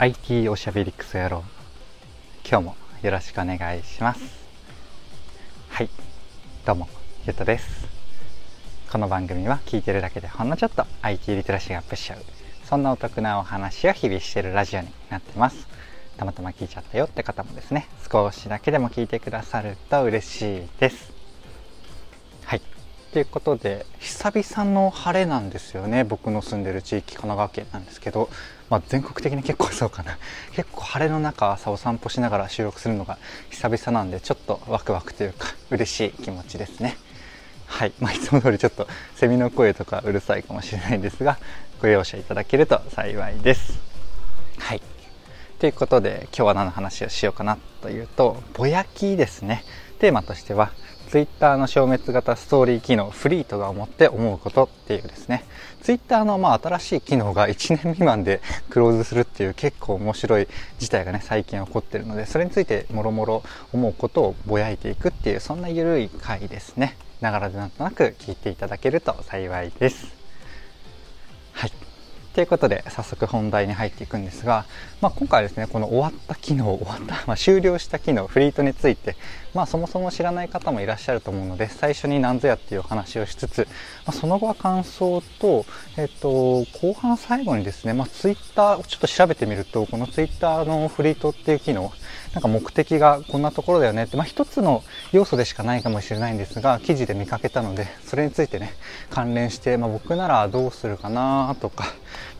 IT おしゃべりクソ野郎。今日もよろしくお願いします。はい。どうもゆうとです。この番組は聞いてるだけでほんのちょっと IT リテラシーがアップしちゃうそんなお得なお話を日々してるラジオになってます。たまたま聞いちゃったよって方もですね少しだけでも聞いてくださると嬉しいです。はいということで久々の晴れなんですよね。僕の住んでる地域神奈川県なんですけど。まあ、全国的に結構そうかな。結構晴れの中朝お散歩しながら収録するのが久々なんでちょっとワクワクというか嬉しい気持ちですね。はい、まあ、いつも通りちょっとセミの声とかうるさいかもしれないんですがご容赦いただけると幸いです。はい。ということで今日は何の話をしようかなというとぼやきですね。テーマとしては Twitter の消滅型ストーリー機能フリートが思って思うことっていうですね。Twitter のまあ新しい機能が1年未満で クローズするっていう結構面白い事態がね最近起こってるのでそれについてもろもろ思うことをぼやいていくっていうそんな緩い回ですね。ながらでなんとなく聞いていただけると幸いです。はい。ということで早速本題に入っていくんですが、まあ、今回はですねこの終わった機能終わった、まあ、終了した機能フリートについて、まあ、そもそも知らない方もいらっしゃると思うので最初に何ぞやっていう話をしつつ、まあ、その後は感想と,、えっと後半最後にですね、まあ、ツイッターをちょっと調べてみるとこのツイッターのフリートっていう機能なんか目的がこんなところだよねって、まあ、一つの要素でしかないかもしれないんですが記事で見かけたのでそれについてね関連して、まあ、僕ならどうするかなとか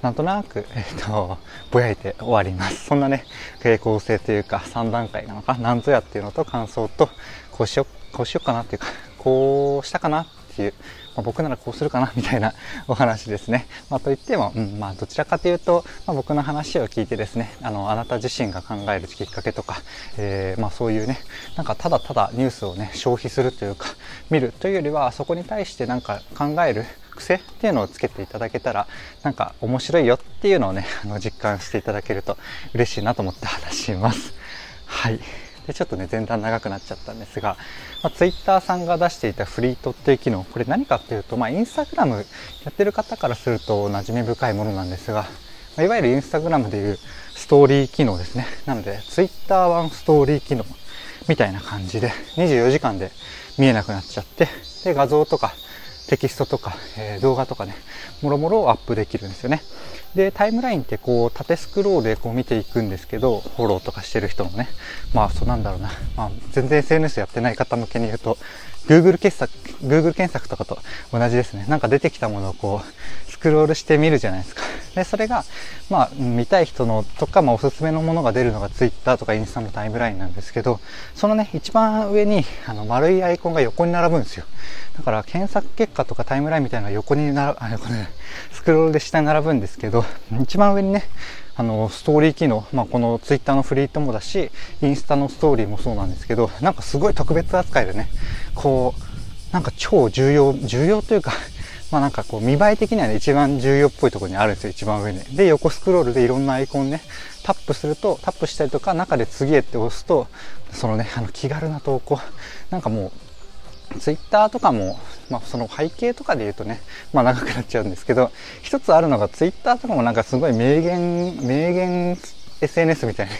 なんとなく、えっ、と、ぼやいて終わります。そんなね、傾向性というか3段階なのか、なんぞやっていうのと感想と、とこうしよ、こうしようかなっていうか、こうしたかなっていう、まあ、僕ならこうするかなみたいな お話ですね。まあ、といっても、うん、まあ、どちらかというと、まあ、僕の話を聞いてですね、あの、あなた自身が考えるきっかけとか、えー、まあ、そういうね、なんかただただニュースをね、消費するというか、見るというよりは、そこに対してなんか考える、癖っていうのをつけていただけたらなんか面白いよっていうのをねあの実感していただけると嬉しいなと思って話しますはいでちょっとね前段長くなっちゃったんですが、まあ、Twitter さんが出していたフリートっていう機能これ何かっていうと、まあ、インスタグラムやってる方からすると馴染み深いものなんですが、ま、いわゆるインスタグラムでいうストーリー機能ですね。なので Twitter 版ストーリー機能みたいな感じで24時間で見えなくなっちゃってで画像とかテキストとか、え、動画とかね、もろもろアップできるんですよね。で、タイムラインってこう、縦スクロールでこう見ていくんですけど、フォローとかしてる人もね、まあ、そうなんだろうな。まあ、全然 SNS やってない方向けに言うと、Google 検索、Google 検索とかと同じですね。なんか出てきたものをこう、スクロールしてみるじゃないですか。で、それが、まあ、見たい人のとか、まあ、おすすめのものが出るのが Twitter とかインスタのタイムラインなんですけど、そのね、一番上に、あの、丸いアイコンが横に並ぶんですよ。だから、検索結果とかタイムラインみたいなのが横に並ぶ、あ、横ね、スクロールで下に並ぶんですけど、一番上にね、あの、ストーリー機能、まあ、このツイッターのフリートもだし、インスタのストーリーもそうなんですけど、なんかすごい特別扱いでね、こう、なんか超重要、重要というか まなんかこう見栄え的にはね、一番重要っぽいところにあるんですよ、一番上に。で、横スクロールでいろんなアイコンね、タップすると、タップしたりとか、中で次へって押すと、そのね、あの気軽な投稿、なんかもう、ツイッターとかも、まあ、その背景とかで言うとね、まあ、長くなっちゃうんですけど、一つあるのがツイッターとかもなんかすごい名言、名言 SNS みたいに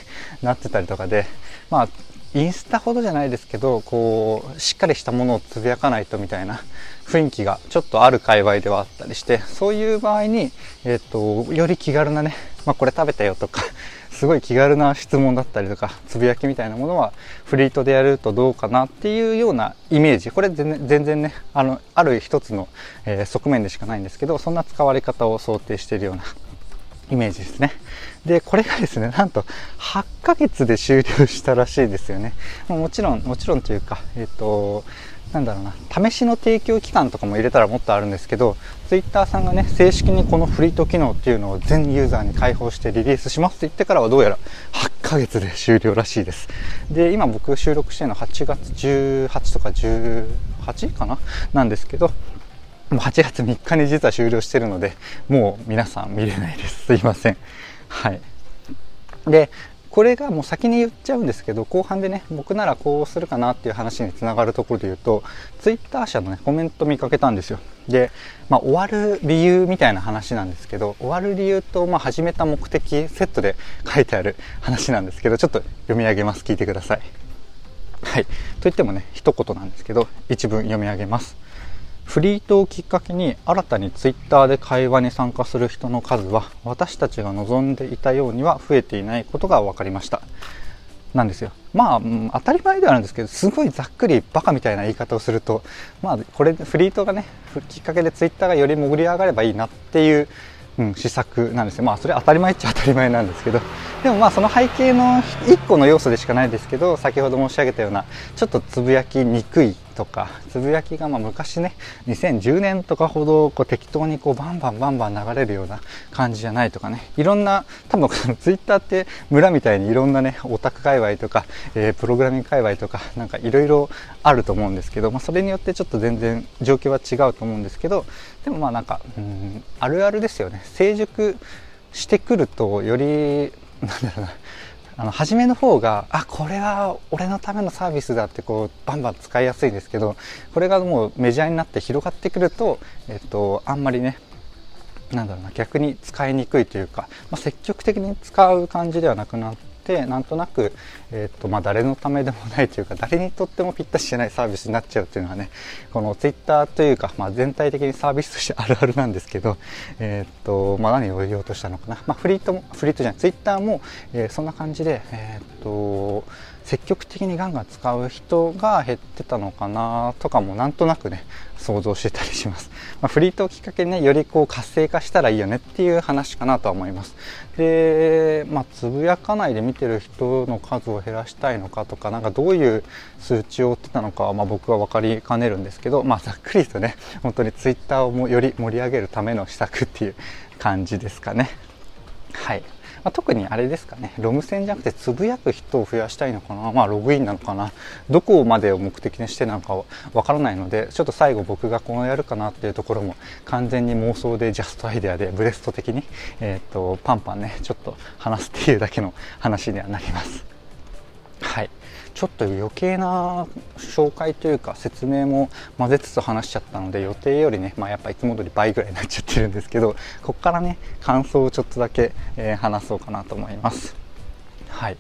なってたりとかで、まあ、インスタほどじゃないですけど、こう、しっかりしたものをつぶやかないとみたいな雰囲気がちょっとある界隈ではあったりして、そういう場合に、えっ、ー、と、より気軽なね、まあ、これ食べたよとか、すごい気軽な質問だったりとか、つぶやきみたいなものは、フリートでやるとどうかなっていうようなイメージ。これ全然ね、あの、ある一つの、えー、側面でしかないんですけど、そんな使われ方を想定しているようなイメージですね。で、これがですね、なんと8ヶ月で終了したらしいですよね。もちろん、もちろんというか、えっ、ー、と、なんだろうな、試しの提供期間とかも入れたらもっとあるんですけど、Twitter さんがね、正式にこのフリート機能っていうのを全ユーザーに開放してリリースしますって言ってからはどうやら8ヶ月で終了らしいです。で、今僕収録してるの8月18とか18かな？なんですけど、もう8月3日に実は終了してるので、もう皆さん見れないです。すいません。はい。で、これがもう先に言っちゃうんですけど後半でね僕ならこうするかなっていう話につながるところで言うとツイッター社のねコメント見かけたんですよ。で、まあ、終わる理由みたいな話なんですけど終わる理由と、まあ、始めた目的セットで書いてある話なんですけどちょっと読み上げます。聞いてください。はい。といってもね一言なんですけど一文読み上げます。フリートをきっかけに新たにツイッターで会話に参加する人の数は私たちが望んでいたようには増えていないことが分かりました。なんですよ。まあ、当たり前ではあるんですけどすごいざっくりバカみたいな言い方をするとまあこれフリートがねきっかけでツイッターがより潜り上がればいいなっていううん、施策なんですよ。まあそれ当たり前っちゃ当たり前なんですけど。でもまあその背景の1個の要素でしかないですけど先ほど申し上げたようなちょっとつぶやきにくいとかつぶやきがまあ昔ね2010年とかほどこう適当にこうバンバンバンバン流れるような感じじゃないとかね。いろんな多分ツイッターって村みたいにいろんなねオタク界隈とか、えー、プログラミング界隈とかなんかいろいろあると思うんですけど、まあ、それによってちょっと全然状況は違うと思うんですけどでもまあなんかうんあるあるですよね。成熟してくるとよりなんだろうなあの初めの方があこれは俺のためのサービスだってこうバンバン使いやすいですけどこれがもうメジャーになって広がってくると、えっと、あんまりねなんだろうな逆に使いにくいというか、まあ、積極的に使う感じではなくなってなんとなく、えーとまあ、誰のためでもないというか誰にとってもぴったしじゃないサービスになっちゃうというのはねこのツイッターというか、まあ、全体的にサービスとしてあるあるなんですけど、えーとまあ、何を言おうとしたのかな、まあ、フリートもフリートじゃないツイッターも、えー、そんな感じで、えーと積極的にガンガン使う人が減ってたのかなとかもなんとなくね想像してたりします、まあ、フリートをきっかけにねよりこう活性化したらいいよねっていう話かなとは思います。でまあつぶやかないで見てる人の数を減らしたいのかとかなんかどういう数値を追ってたのかは、まあ、僕は分かりかねるんですけどまあざっくりとね 本当にツイッターをもより盛り上げるための施策っていう感じですかね。はい。まあ、特にあれですかね、ロム線じゃなくてつぶやく人を増やしたいのかな、まあ、ログインなのかな、どこまでを目的にしてなのかわからないので、ちょっと最後僕がこうやるかなっていうところも完全に妄想でジャストアイデアでブレスト的に、えー、っとパンパンね、ちょっと話すっていうだけの話にはなります。はい。ちょっと余計な紹介というか説明も混ぜつつ話しちゃったので予定よりね、まあ、やっぱいつも通り倍ぐらいになっちゃってるんですけど ここからね感想をちょっとだけ、えー、話そうかなと思います。はい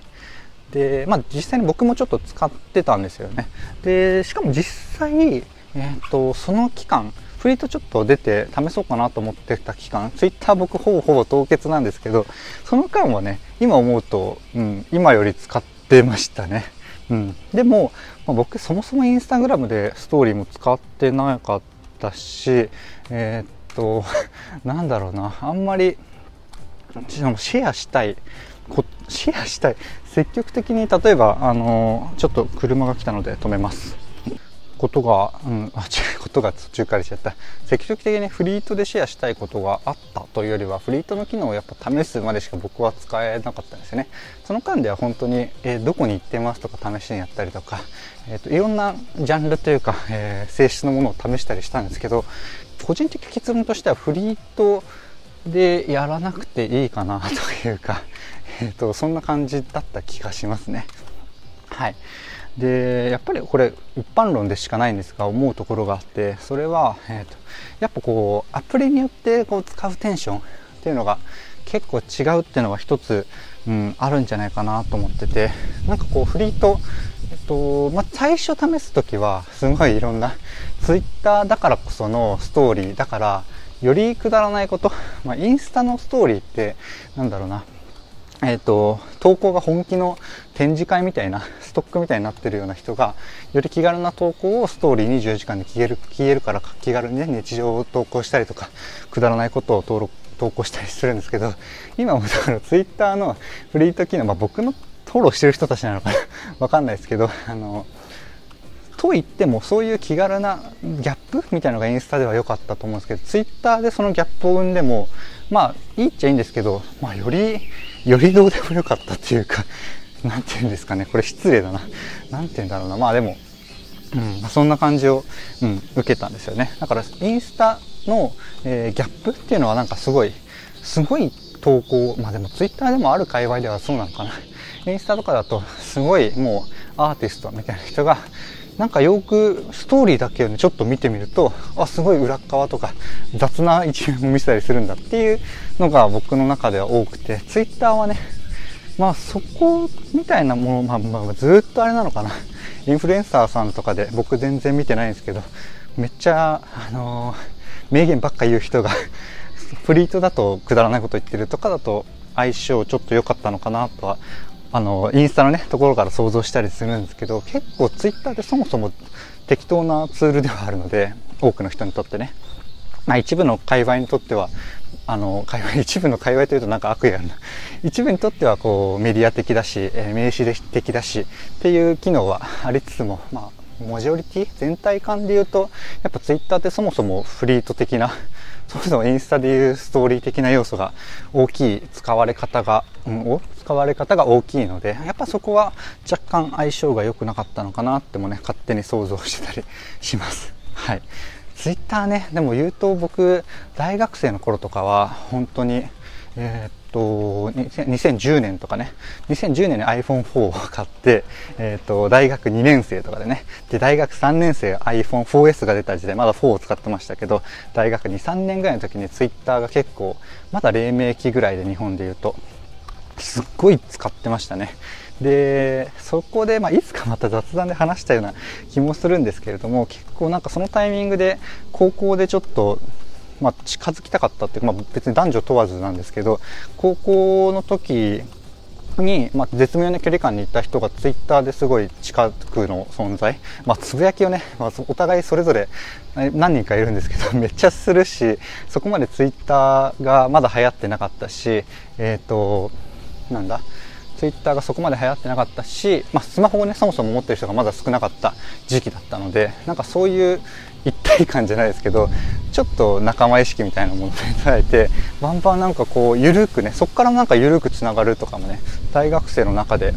でまあ、実際に僕もちょっと使ってたんですよね。でしかも実際、えーと、その期間フリートちょっと出て試そうかなと思ってた期間、ツイッター僕ほぼほぼ凍結なんですけど、その間はね、今思うと、うん、今より使ってましたね。うん、でも、まあ、僕そもそもインスタグラムでストーリーも使ってなかったしえー、っと なんだろうな。あんまりシェアしたい。シェアしたい。積極的に例えばあのちょっと車が来たので止めます。ことが、うん、あ、違うことが途中からしちゃった。積極的にフリートでシェアしたいことがあったというよりは、フリートの機能をやっぱ試すまでしか僕は使えなかったんですよね。その間では本当に、えー、どこに行ってますとか試しにやったりとか、えーと、いろんなジャンルというか、えー、性質のものを試したりしたんですけど、個人的結論としてはフリートでやらなくていいかなというか、えーと、そんな感じだった気がしますね。はい。でやっぱりこれ一般論でしかないんですが思うところがあってそれは、えーと、やっぱこうアプリによってこう使うテンションっていうのが結構違うっていうのが一つ、うん、あるんじゃないかなと思っててなんかこうフリートえっとまあ、最初試す時はすごいいろんなツイッターだからこそのストーリーだからよりくだらないこと、まあ、インスタのストーリーってなんだろうなえっ、と、投稿が本気の展示会みたいな、ストックみたいになってるような人が、より気軽な投稿をストーリー24時間で消える、消えるから気軽にね、日常を投稿したりとか、くだらないことを登録、投稿したりするんですけど、今もだからツイッターのフリート機能、まあ僕のフォローしてる人たちなのかな？わかんないですけど、あの、と言ってもそういう気軽なギャップみたいなのがインスタでは良かったと思うんですけど、ツイッターでそのギャップを生んでも、まあいいっちゃいいんですけど、まあよりよりどうでもよかったっていうか、なんて言うんですかね、これ失礼だな。なんて言うんだろうな。まあでも、うん、そんな感じを、うん、受けたんですよね。だから、インスタの、えー、ギャップっていうのはなんかすごい、すごい投稿、まあでもツイッターでもある界隈ではそうなのかな。インスタとかだとすごいもうアーティストみたいな人がなんかよくストーリーだけをねちょっと見てみるとあすごい裏側とか雑な一面も見せたりするんだっていうのが僕の中では多くてツイッターはねまあそこみたいなもの、まあ、まあずっとあれなのかな。インフルエンサーさんとかで僕全然見てないんですけどめっちゃあのー、名言ばっか言う人が フリートだとくだらないこと言ってるとかだと相性ちょっと良かったのかなとはあのインスタのねところから想像したりするんですけど結構ツイッターってそもそも適当なツールではあるので多くの人にとってね、まあ、一部の界隈にとってはあの界隈 一部の界隈というとなんか悪意あるな。一部にとってはこうメディア的だし、え、名刺的だしっていう機能はありつつもまあモジョリティ全体感で言うとやっぱツイッターってそもそもフリート的な そもそもインスタでいうストーリー的な要素が大きい使われ方が、うん、使われ方が大きいのでやっぱそこは若干相性が良くなかったのかなってもね勝手に想像してたりします。はい。ツイッターねでも言うと僕大学生の頃とかは本当にえー、っと2010年とかね。2010年に iPhone4 を買って、えー、と大学2年生とかでね。で大学3年生 iPhone4S が出た時代まだ4を使ってましたけど大学23年ぐらいの時に Twitter が結構まだ黎明期ぐらいで日本で言うとすっごい使ってましたね。でそこで、まあ、いつかまた雑談で話したような気もするんですけれども結構なんかそのタイミングで高校でちょっとまあ、近づきたかったっていうか、まあ、別に男女問わずなんですけど高校の時に、まあ、絶妙な距離感に行った人がツイッターですごい近くの存在、まあ、つぶやきをね、まあ、お互いそれぞれ何人かいるんですけど めっちゃするしそこまでツイッターがまだ流行ってなかったしえっ、ー、となんだ？ツイッターがそこまで流行ってなかったし、まあ、スマホをねそもそも持ってる人がまだ少なかった時期だったのでなんかそういう一体感じゃないですけどちょっと仲間意識みたいなものを捉えてバンバンなんかこう緩くねそこからなんか緩くつながるとかもね大学生の中で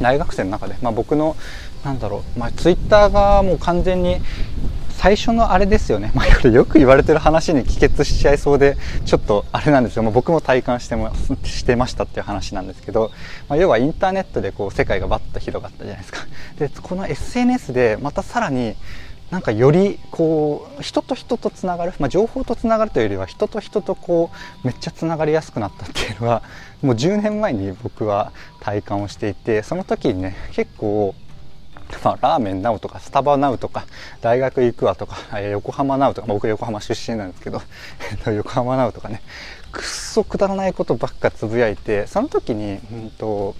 大学生の中で、まあ、僕のなんだろう、まあ、ツイッターがもう完全に最初のあれですよね、まあ、よく言われてる話に帰結しちゃいそうでちょっとあれなんですよ、まあ、僕も体感してもしてましたっていう話なんですけど、まあ、要はインターネットでこう世界がバッと広がったじゃないですか。でこの SNS でまたさらになんかよりこう人と人とつながる、まあ、情報とつながるというよりは人と人とこうめっちゃつながりやすくなったっていうのはもう10年前に僕は体感をしていてその時にね結構 まあ、ラーメンナウとかスタバナウとか大学行くわとか、えー、横浜ナウとか、ま、僕横浜出身なんですけど 横浜ナウとかねくっそくだらないことばっかつぶやいてその時に、うんと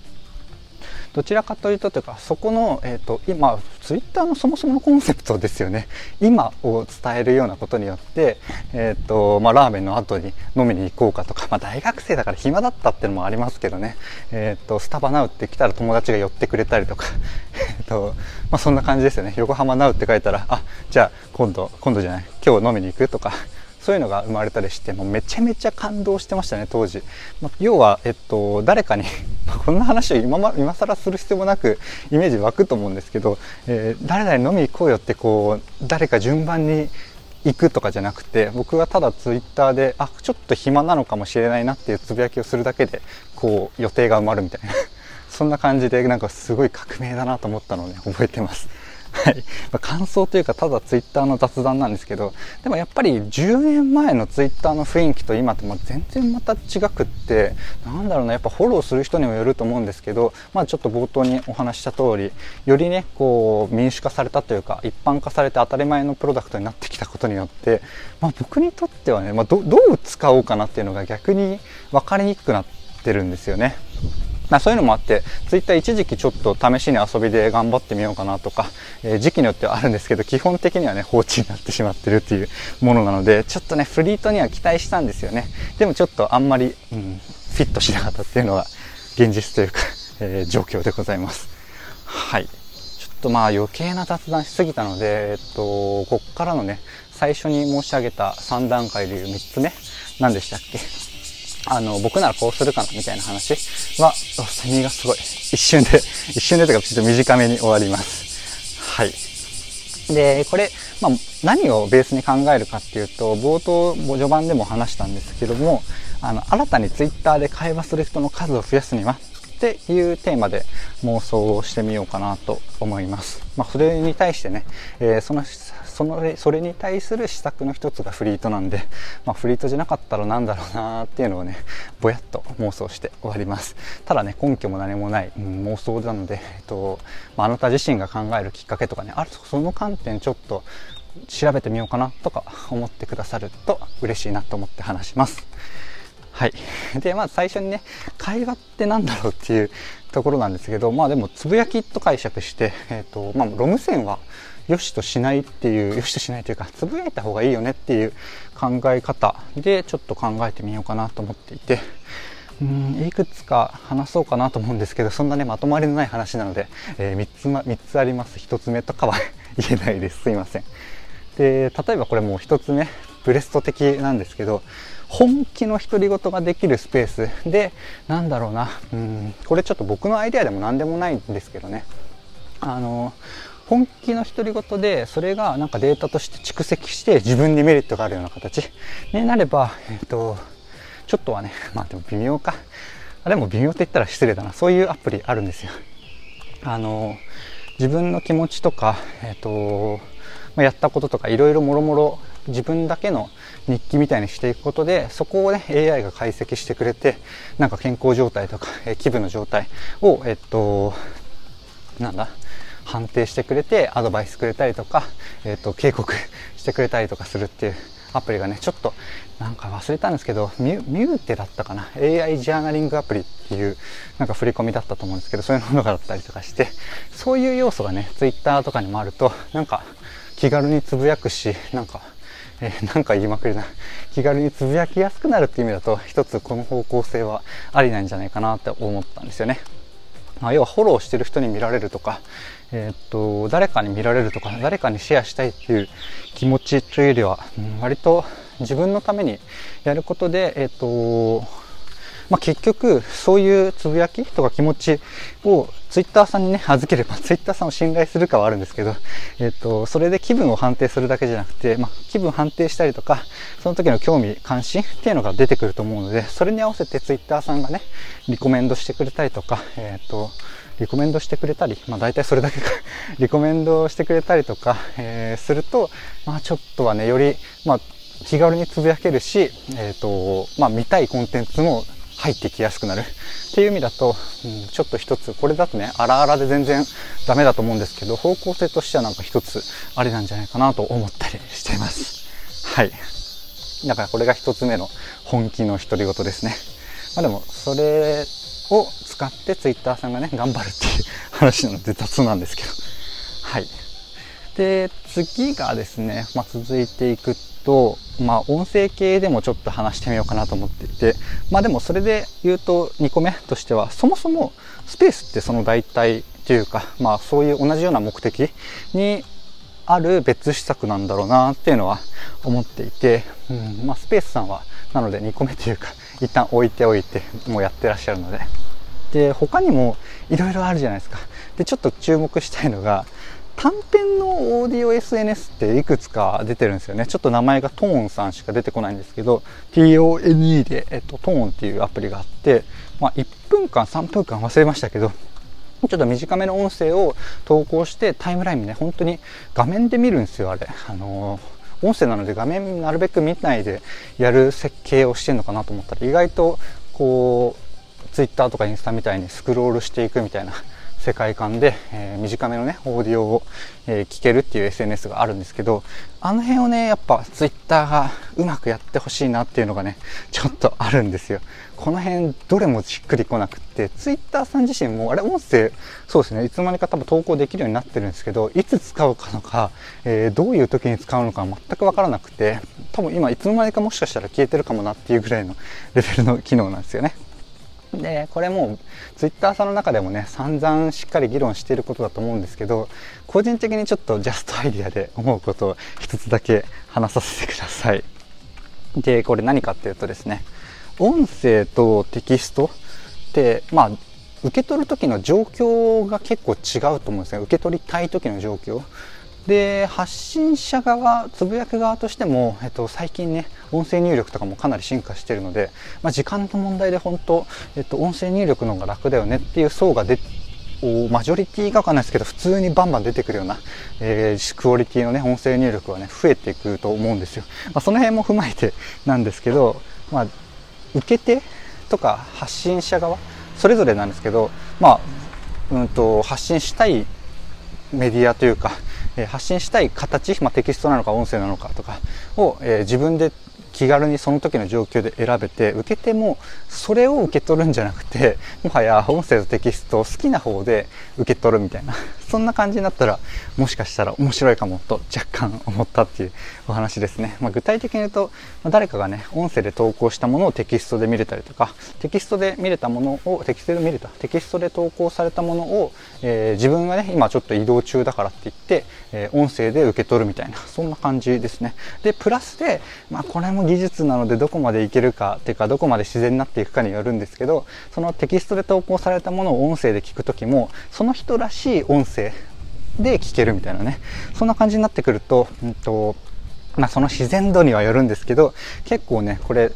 どちらかというとというかそこの、えーと、今ツイッターのそもそものコンセプトですよね。今を伝えるようなことによって、えーとまあ、ラーメンの後に飲みに行こうかとか、まあ、大学生だから暇だったっていうのもありますけどね、えーと、スタバナウって来たら友達が寄ってくれたりとか、えーとまあ、そんな感じですよね。横浜ナウって書いたらあじゃあ今度今度じゃない。今日飲みに行くとか。そういうのが生まれたりしてもうめちゃめちゃ感動してましたね当時、まあ、要は、えっと、誰かに こんな話を今,、ま、今更する必要もなくイメージ湧くと思うんですけど、えー、誰々飲み行こうよってこう誰か順番に行くとかじゃなくて僕はただツイッターであちょっと暇なのかもしれないなっていうつぶやきをするだけでこう予定が埋まるみたいな そんな感じでなんかすごい革命だなと思ったのをね覚えてます。はい。ま、感想というか、ただツイッターの雑談なんですけど、でもやっぱり10年前のツイッターの雰囲気と今って全然また違くって、なんだろうな、やっぱフォローする人にもよると思うんですけど、まあちょっと冒頭にお話した通り、よりね、こう、民主化されたというか、一般化されて当たり前のプロダクトになってきたことによって、まあ僕にとってはね、まあどう使おうかなっていうのが逆に分かりにくくなってるんですよね。まあ、そういうのもあって、ツイッター一時期ちょっと試しに遊びで頑張ってみようかなとか、えー、時期によってはあるんですけど、基本的にはね、放置になってしまってるっていうものなので、ちょっとね、フリートには期待したんですよね。でもちょっとあんまり、うん、フィットしなかったっていうのは、現実というか、えー、状況でございます。はい。ちょっとまあ余計な雑談しすぎたので、えっと、こっからのね、最初に申し上げた3段階でいう3つ目、何でしたっけ？あの、僕ならこうするかなみたいな話は、セミがすごい。一瞬で、一瞬でとかちょっと短めに終わります。はい。で、これ、まあ、何をベースに考えるかっていうと、冒頭、序盤でも話したんですけども、あの、新たにツイッターで会話する人の数を増やすには、っていうテーマで妄想をしてみようかなと思います。まあ、それに対してね、えー、そのそのそれに対する施策の一つがフリートなんで、まあ、フリートじゃなかったらなんだろうなっていうのをねぼやっと妄想して終わりますただね根拠も何もない、うん、妄想なので、えっとまあ、なた自身が考えるきっかけとかねあるその観点ちょっと調べてみようかなとか思ってくださると嬉しいなと思って話しますはい。で、まず最初にね、会話って何だろうっていうところなんですけど、まあでも、つぶやきと解釈して、えっ、と、まあ、ロム線は良しとしないっていう、良しとしないというか、つぶやいた方がいいよねっていう考え方で、ちょっと考えてみようかなと思っていて、うん、いくつか話そうかなと思うんですけど、そんなね、まとまりのない話なので、えー、3つ、ま、3つあります。1つ目とかは言えないです。すいません。で、例えばこれもう1つ目、ブレスト的なんですけど、本気の独り言ができるスペースで、なんだろうな、うん、これちょっと僕のアイデアでも何でもないんですけどね、あの、本気の独り言で、それがなんかデータとして蓄積して自分にメリットがあるような形になれば、えっ、と、ちょっとはね、まあでも微妙かあ。でも微妙って言ったら失礼だな。そういうアプリあるんですよ。あの、自分の気持ちとか、えっ、と、まやったこととかいろいろもろもろ自分だけの日記みたいにしていくことでそこをね AI が解析してくれてなんか健康状態とか、え気分の状態をえっとなんだ？判定してくれてアドバイスくれたりとか、えっと警告してくれたりとかするっていうアプリがねちょっとなんか忘れたんですけどミュミューテだったかな？AI ジャーナリングアプリっていうなんか振り込みだったと思うんですけどそういうものがあったりとかしてそういう要素がね Twitter とかにもあるとなんか気軽につぶやくしなんかえー、なんか言いまくりな気軽につぶやきやすくなるっていう意味だと一つこの方向性はありなんじゃないかなって思ったんですよね。まあ、要はフォローしてる人に見られるとか、えー、っと誰かに見られるとか誰かにシェアしたいっていう気持ちというよりは、うん、割と自分のためにやることで、えー、っとまあ、結局そういうつぶやきとか気持ちをツイッターさんにね預ければツイッターさんを信頼するかはあるんですけど、えっ、とそれで気分を判定するだけじゃなくて、まあ、気分判定したりとかその時の興味関心っていうのが出てくると思うのでそれに合わせてツイッターさんがねリコメンドしてくれたりとかえっ、とリコメンドしてくれたり、まあ大体それだけか。リコメンドしてくれたりとか、えー、すると、まあちょっとはね、より、まあ気軽につぶやけるし、えっ、ー、と、まあ見たいコンテンツも入ってきやすくなる。っていう意味だと、うん、ちょっと一つこれだとね荒々で全然ダメだと思うんですけど方向性としてはなんか一つあれなんじゃないかなと思ったりしています。はい。だからこれが一つ目の本気の独り言ですね。まあでもそれを使って Twitter さんがね頑張るっていう話なので雑なんですけど。はい。で次がですね、まあ、続いていくと、まあ、音声系でもちょっと話してみようかなと思っていて、まあでもそれで言うと2個目としては、そもそもスペースってその代替というか、まあそういう同じような目的にある別施策なんだろうなっていうのは思っていて、うん、まあスペースさんはなので2個目というか、一旦置いておいてもうやってらっしゃるので。で、他にもいろいろあるじゃないですか。で、ちょっと注目したいのが、短編のオーディオ SNS っていくつか出てるんですよね。ちょっと名前がトーンさんしか出てこないんですけど、TONE で、えっと、トーンっていうアプリがあって、まあ、1分間、3分間忘れましたけど、ちょっと短めの音声を投稿してタイムラインね、本当に画面で見るんですよ、あれ。あのー、音声なので画面なるべく見ないでやる設計をしてるのかなと思ったら意外とこう Twitter とかインスタみたいにスクロールしていくみたいな 世界観で、えー、短めのね、オーディオを、えー、聞けるっていう SNS があるんですけど、あの辺をね、やっぱ Twitter がうまくやってほしいなっていうのがね、ちょっとあるんですよ。この辺、どれもしっくりこなくって、Twitter さん自身も、あれ、音声、そうですね、いつの間にか多分投稿できるようになってるんですけど、いつ使うかのか、えー、どういう時に使うのか全くわからなくて、多分今いつの間にかもしかしたら消えてるかもなっていうぐらいのレベルの機能なんですよね。で、これもツイッターさんの中でもね、散々しっかり議論していることだと思うんですけど、個人的にちょっとジャストアイディアで思うことを一つだけ話させてください。で、これ何かっていうとですね、音声とテキストって、まあ、受け取る時の状況が結構違うと思うんですね。受け取りたい時の状況。で発信者側つぶやく側としても、えっと、最近ね音声入力とかもかなり進化してるので、まあ、時間の問題で本当、えっと、音声入力の方が楽だよねっていう層が出マジョリティがわかんないですけど普通にバンバン出てくるような、えー、クオリティのね音声入力はね増えていくと思うんですよ、まあ、その辺も踏まえてなんですけど、まあ、受け手とか発信者側それぞれなんですけど、まあうんと、発信したいメディアというか、えー、発信したい形、まあ、テキストなのか音声なのかとかを、えー、自分で気軽にその時の状況で選べて受けてもそれを受け取るんじゃなくてもはや音声とテキストを好きな方で受け取るみたいな。そんな感じになったらもしかしたら面白いかもと若干思ったっていうお話ですね、まあ、具体的に言うと、まあ、誰かがね音声で投稿したものをテキストで見れたりとかテキストで見れたものをテキストで見れたテキストで投稿されたものを、えー、自分がね今ちょっと移動中だからって言って、えー、音声で受け取るみたいなそんな感じですね。でプラスで、まあ、これも技術なのでどこまでいけるかっていうかどこまで自然になっていくかによるんですけどそのテキストで投稿されたものを音声で聞く時もその人らしい音声で聞けるみたいなねそんな感じになってくると,、うんとまあ、その自然度にはよるんですけど結構ねこれ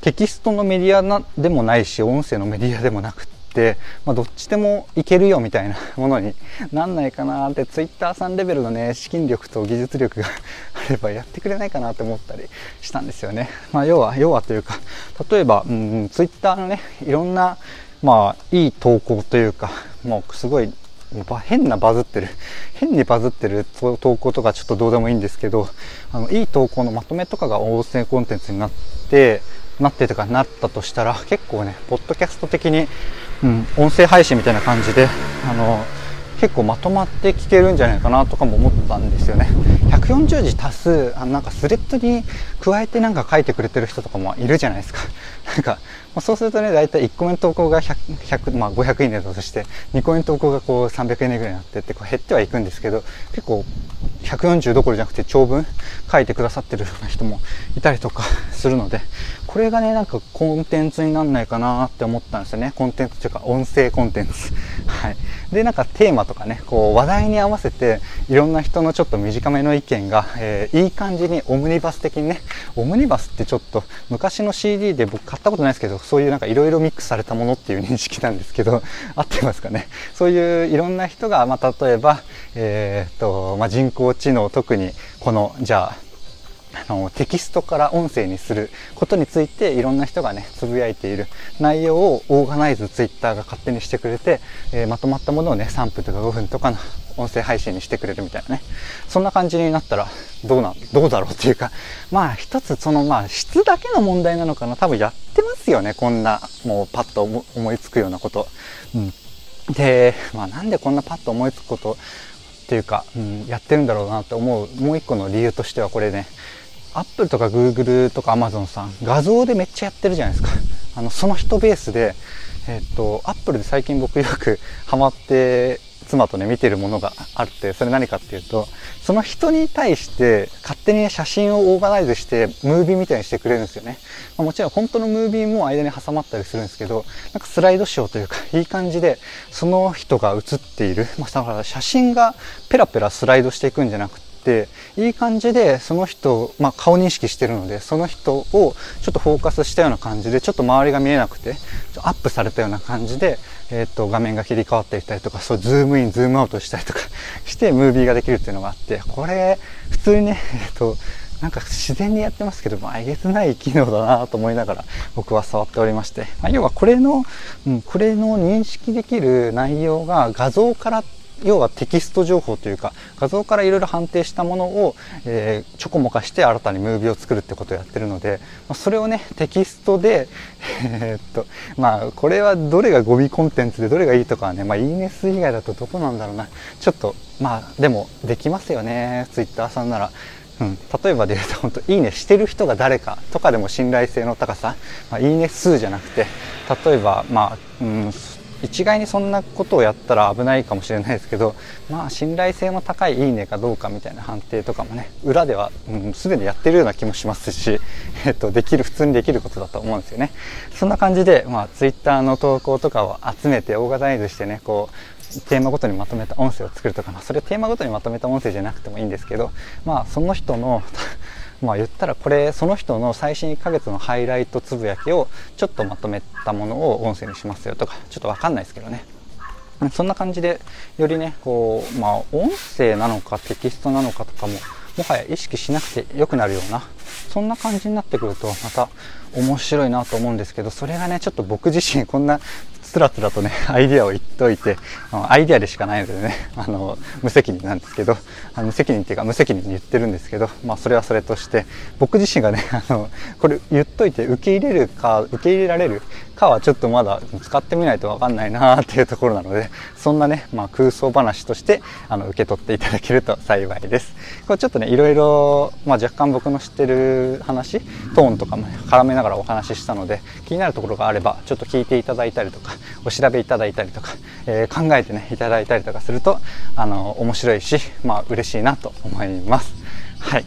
テキストのメディアなでもないし音声のメディアでもなくって、まあ、どっちでもいけるよみたいな ものになんないかなってツイッターさんレベルのね資金力と技術力が あればやってくれないかなって思ったりしたんですよね。まあ、要は要はというか例えば、うん、ツイッターのねいろんなまあいい投稿というかもうすごい変なバズってる。変にバズってる投稿とかちょっとどうでもいいんですけどあのいい投稿のまとめとかが音声コンテンツになってなってとかなったとしたら結構ねポッドキャスト的に、うん、音声配信みたいな感じであの結構まとまって聞けるんじゃないかなとかも思ったんですよね。140字足すあなんかスレッドに加えてなんか書いてくれてる人とかもいるじゃないですか。なんかあ、そうするとね大体1個目の投稿が 100, まあ、500いいねだとして2個目の投稿がこう300いいねぐらいになってってこう減ってはいくんですけど結構140どころじゃなくて長文書いてくださってる人もいたりとか するのでこれがねなんかコンテンツになんないかなって思ったんですよね。コンテンツというか音声コンテンツ。はい。でなんかテーマとかねこう話題に合わせていろんな人のちょっと短めの意見が、えー、いい感じにオムニバス的にねオムニバスってちょっと昔の CD で僕買ったことないですけどそういうなんかいろいろミックスされたものっていう認識なんですけど 合ってますかね？そういういろんな人が、まあ、例えば、えー、っとまあ、人工知能特にこのじゃああのテキストから音声にすることについていろんな人がねつぶやいている。内容をオーガナイズツイッターが勝手にしてくれて、えー、まとまったものをね3分とか5分とかの音声配信にしてくれるみたいなね。そんな感じになったらどうなどうだろうっていうかまあ一つそのまあ質だけの問題なのかな。多分やってますよねこんなもうパッと思いつくようなこと。うん。で、まあ、なんでこんなパッと思いつくことっていうか、うん、やってるんだろうなって思うもう一個の理由としてはこれねアップルとかグーグルとかアマゾンさん画像でめっちゃやってるじゃないですか。あのその人ベースでえっとアップルで最近僕よくハマって妻とね見てるものがあってそれ何かっていうとその人に対して勝手に写真をオーガナイズしてムービーみたいにしてくれるんですよね、まあ、もちろん本当のムービーも間に挟まったりするんですけどなんかスライドショーというかいい感じでその人が写っている、まあ、だから写真がペラペラスライドしていくんじゃなくてていい感じでその人、まあ、顔認識してるのでその人をちょっとフォーカスしたような感じでちょっと周りが見えなくてアップされたような感じで、えー、と画面が切り替わっていったりとかそうズームインズームアウトしたりとか してムービーができるっていうのがあってこれ普通にね、えっ、となんか自然にやってますけど、まあ、えげつない機能だなと思いながら僕は触っておりまして、まあ、要はこれの、うん、これの認識できる内容が画像から要はテキスト情報というか画像からいろいろ判定したものを、えー、ちょこもかして新たにムービーを作るってことをやってるので、まあ、それをねテキストで、え、っとまあこれはどれが語尾コンテンツでどれがいいとかはねまあいいね数以外だとどこなんだろうな。ちょっとまあでもできますよねツイッターさんなら。うん、例えばで言うと本当いいねしてる人が誰かとかでも信頼性の高さ、まあ、いいね数じゃなくて例えばまあ、うん、一概にそんなことをやったら危ないかもしれないですけど まあ信頼性の高いいいねかどうかみたいな判定とかもね裏ではすで、にやってるような気もしますし、えっと、できる普通にできることだと思うんですよね。そんな感じで、まあ、ツイッターの投稿とかを集めてオーガナイズしてねこうテーマごとにまとめた音声を作るとか、まあ、それテーマごとにまとめた音声じゃなくてもいいんですけどまあその人のまあ言ったらこれその人の最新1ヶ月のハイライトつぶやきをちょっとまとめたものを音声にしますよとかちょっとわかんないですけどね。そんな感じでよりねこうまあ音声なのかテキストなのかとかももはや意識しなくて良くなるようなそんな感じになってくるとまた面白いなと思うんですけどそれがねちょっと僕自身こんなつらつらとね、アイディアを言っといて、アイディアでしかないのでね、あの、無責任なんですけど、あの無責任っていうか無責任に言ってるんですけど、まあそれはそれとして、僕自身がね、あの、これ言っといて受け入れるか、受け入れられるかはちょっとまだ使ってみないとわかんないなっていうところなので、そんなね、まあ空想話として、あの、受け取っていただけると幸いです。これちょっとね、いろいろ、まあ若干僕の知ってる話、トーンとかも、絡めながらお話ししたので、気になるところがあれば、ちょっと聞いていただいたりとか、お調べいただいたりとか、えー、考えてねいただいたりとかするとあの面白いしまあ嬉しいなと思いますはい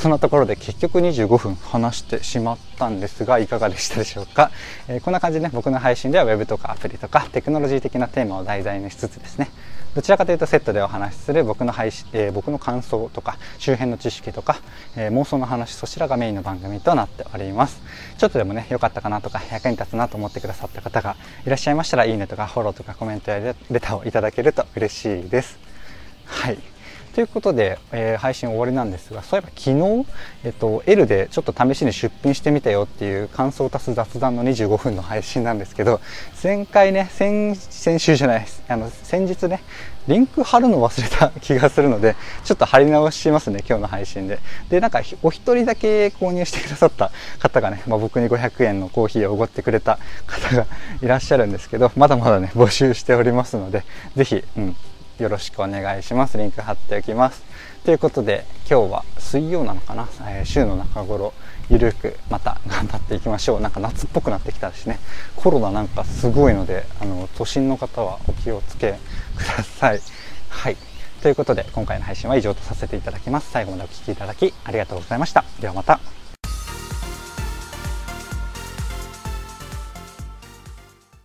そんなところで結局25分話してしまったんですがいかがでしたでしょうか、えー、こんな感じで、ね、僕の配信では Web とかアプリとかテクノロジー的なテーマを題材にしつつですねどちらかというとセットでお話しする僕の配信、えー、僕の感想とか周辺の知識とか、えー、妄想の話そちらがメインの番組となっております。ちょっとでもね良かったかなとか役に立つなと思ってくださった方がいらっしゃいましたらいいねとかフォローとかコメントやレターをいただけると嬉しいです。はい。ということで、えー、配信終わりなんですが、そういえば昨日、えっと、L でちょっと試しに出品してみたよっていう感想を足す雑談の25分の配信なんですけど、前回ね、先、先週じゃないです。あの、先日ね、リンク貼るの忘れた気がするので、ちょっと貼り直しますね、今日の配信で。で、なんか、お一人だけ購入してくださった方がね、まあ、僕に500円のコーヒーをおごってくれた方がいらっしゃるんですけど、まだまだね、募集しておりますので、ぜひ、うん、よろしくお願いします。リンク貼っておきます。ということで今日は水曜なのかな、えー、週の中頃ゆるくまた頑張っていきましょう。なんか夏っぽくなってきたしね。コロナなんかすごいのであの都心の方はお気をつけください。はい。ということで今回の配信は以上とさせていただきます。最後までお聴きいただきありがとうございました。ではまた。